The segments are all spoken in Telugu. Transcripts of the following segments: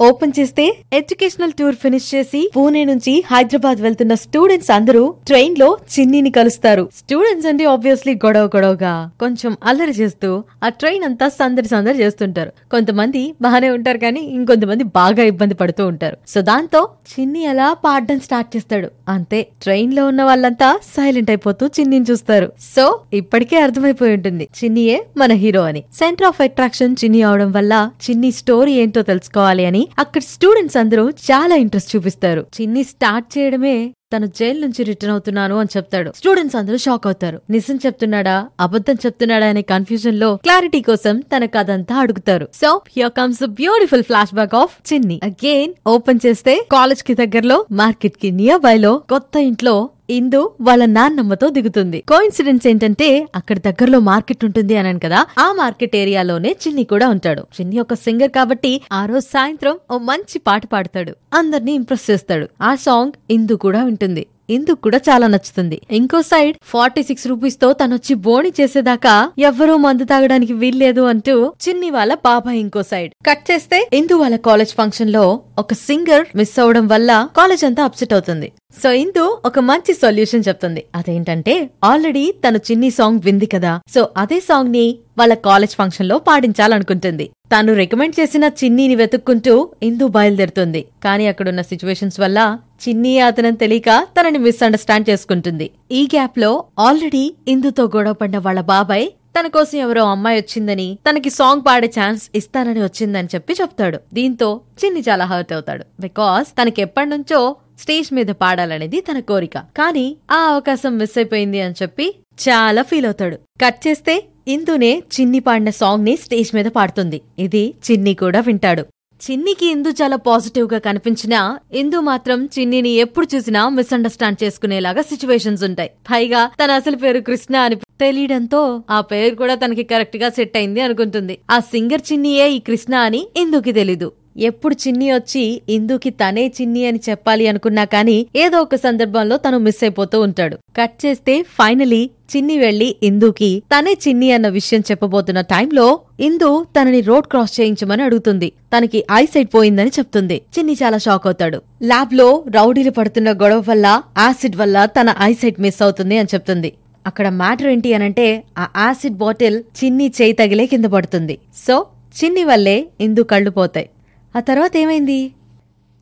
ఓపెన్ చేస్తే ఎడ్యుకేషనల్ టూర్ ఫినిష్ చేసి పూణే నుంచి హైదరాబాద్ వెళ్తున్న స్టూడెంట్స్ అందరూ ట్రైన్లో చిన్నీని కలుస్తారు. స్టూడెంట్స్ అంటే ఆబ్వియస్లీ గొడవ గొడవగా కొంచెం అల్లరి చేస్తూ ఆ ట్రైన్ అంతా సందడి సందడి చేస్తుంటారు. కొంతమంది బాగానే ఉంటారు కానీ ఇంకొంతమంది బాగా ఇబ్బంది పడుతూ ఉంటారు. సో దాంతో చిన్ని అలా పాడడం స్టార్ట్ చేస్తాడు. అంతే ట్రైన్లో ఉన్న వాళ్ళంతా సైలెంట్ అయిపోతూ చిన్నీని చూస్తారు. సో ఇప్పటికే అర్థమైపోయి ఉంటుంది చిన్నియే మన హీరో అని. సెంటర్ ఆఫ్ అట్రాక్షన్ చిన్ని అవడం వల్ల చిన్ని స్టోరీ ఏంటో తెలుసుకోవాలి అని అక్కడ స్టూడెంట్స్ అందరూ చాలా ఇంట్రెస్ట్ చూపిస్తారు. చిన్ని స్టార్ట్ చేయడమే తను జైలు నుంచి రిటర్న్ అవుతున్నాను అని చెప్తాడు. స్టూడెంట్స్ అందరూ షాక్ అవుతారు. నిజం చెప్తున్నాడా? అబద్ధం చెప్తున్నాడా అనే కన్ఫ్యూజన్లో క్లారిటీ కోసం తన కథంతా అడుగుతారు. So here comes beautiful flashback of Chinni. Again open చేస్తే కాలేజ్కి దగ్గరలో మార్కెట్కి నియర్ బై లో కొత్త ఇంట్లో ఇందు వాళ్ళ నాన్నమ్మతో దిగుతుంది. కోఇన్సిడెన్స్ ఏంటంటే అక్కడ దగ్గరలో మార్కెట్ ఉంటుంది అన్నాను కదా ఆ మార్కెట్ ఏరియాలోనే చిన్ని కూడా ఉంటాడు. చిన్ని ఒక సింగర్ కాబట్టి ఆ రోజు సాయంత్రం ఓ మంచి పాట పాడతాడు. అందరినీ ఇంప్రెస్ చేస్తాడు. ఆ సాంగ్ ఇందు కూడా ఉంటుంది. ఇందుకు కూడా చాలా నచ్చుతుంది. ఇంకో సైడ్ ఫార్టీ సిక్స్ రూపీస్తో తనొచ్చి బోణి చేసేదాకా ఎవ్వరూ మందు తాగడానికి వీల్లేదు అంటూ చిన్ని వాళ్ళ బాబాయ్ ఇంకో సైడ్. కట్ చేస్తే ఇందు వాళ్ళ కాలేజ్ ఫంక్షన్లో ఒక సింగర్ మిస్ అవడం వల్ల కాలేజ్ అంతా అప్సెట్ అవుతుంది. సో ఇందు ఒక మంచి సొల్యూషన్ చెప్తుంది. అదేంటంటే ఆల్రెడీ తను చిన్ని సాంగ్ వింది కదా. సో అదే సాంగ్ని వాళ్ళ కాలేజ్ ఫంక్షన్లో పాడించాలనుకుంటుంది. తాను రికమెండ్ చేసిన చిన్నీని వెతుక్కుంటూ ఇందు బయలుదేరుతుంది. కానీ అక్కడున్న సిచ్యువేషన్స్ వల్ల చిన్ని అతనని తెలియక తనని మిస్అండర్స్టాండ్ చేసుకుంటుంది. ఈ గ్యాప్లో ఆల్రెడీ ఇందుతో గొడవ పడిన వాళ్ళ బాబాయ్ తన కోసం ఎవరో అమ్మాయి వచ్చిందని తనకి సాంగ్ పాడే ఛాన్స్ ఇస్తానని వచ్చిందని చెప్పి చెప్తాడు. దీంతో చిన్ని చాలా హర్ట్ అవుతాడు. బికాస్ తనకి ఎప్పటి నుంచో స్టేజ్ మీద పాడాలనేది తన కోరిక. కానీ ఆ అవకాశం మిస్ అయిపోయింది అని చెప్పి చాలా ఫీల్ అవుతాడు. కట్ చేస్తే ఇందునే చిన్ని పాడిన సాంగ్ని స్టేజ్ మీద పాడుతుంది. ఇది చిన్ని కూడా వింటాడు. చిన్నికి ఇందు చాలా పాజిటివ్గా కనిపించినా ఇందు మాత్రం చిన్నిని ఎప్పుడు చూసినా మిస్అండర్స్టాండ్ చేసుకునేలాగా సిచ్యువేషన్స్ ఉంటాయి. పైగా తన అసలు పేరు కృష్ణ అని తెలియడంతో ఆ పేరు కూడా తనకి కరెక్ట్గా సెట్ అయింది అనుకుంటుంది. ఆ సింగర్ చిన్నియే ఈ కృష్ణ అని ఇందుకి తెలీదు. ఎప్పుడు చిన్ని వచ్చి ఇందుకి తనే చిన్ని అని చెప్పాలి అనుకున్నా కానీ ఏదో ఒక సందర్భంలో తను మిస్ అయిపోతూ ఉంటాడు. కట్ చేస్తే ఫైనలీ చిన్ని వెళ్ళి ఇందుకి తనే చిన్ని అన్న విషయం చెప్పబోతున్న టైంలో ఇందు తనని రోడ్ క్రాస్ చేయించమని అడుగుతుంది. తనకి ఐసైట్ పోయిందని చెప్తుంది. చిన్ని చాలా షాక్ అవుతాడు. ల్యాబ్లో రౌడీలు పడుతున్న గొడవ వల్ల యాసిడ్ వల్ల తన ఐసైట్ మిస్ అవుతుంది అని చెప్తుంది. అక్కడ మ్యాటర్ ఏంటి అనంటే ఆ యాసిడ్ బాటిల్ చిన్ని చేయి తగిలే కింద పడుతుంది. సో చిన్ని వల్లే ఇందు కళ్ళు పోతాయి. ఆ తర్వాత ఏమైంది?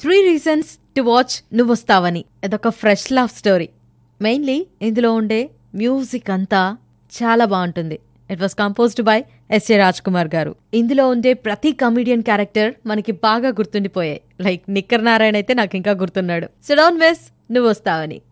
త్రీ రీజన్స్ టు వాచ్ నువ్వొస్తావని. అదొక ఫ్రెష్ లవ్ స్టోరీ మెయిన్లీ ఇందులో ఉండే మ్యూజిక్ అంతా చాలా బాగుంటుంది. It was composed by S A Raj Kumar garu. ఇందులో ఉండే ప్రతి కమిడియన్ క్యారెక్టర్ మనకి బాగా గుర్తుండిపోయాయి. లైక్ నిక్కర్ నారాయణ అయితే నాకు ఇంకా గుర్తున్నాడు. సో డోంట్ మిస్ నువ్వు వస్తావని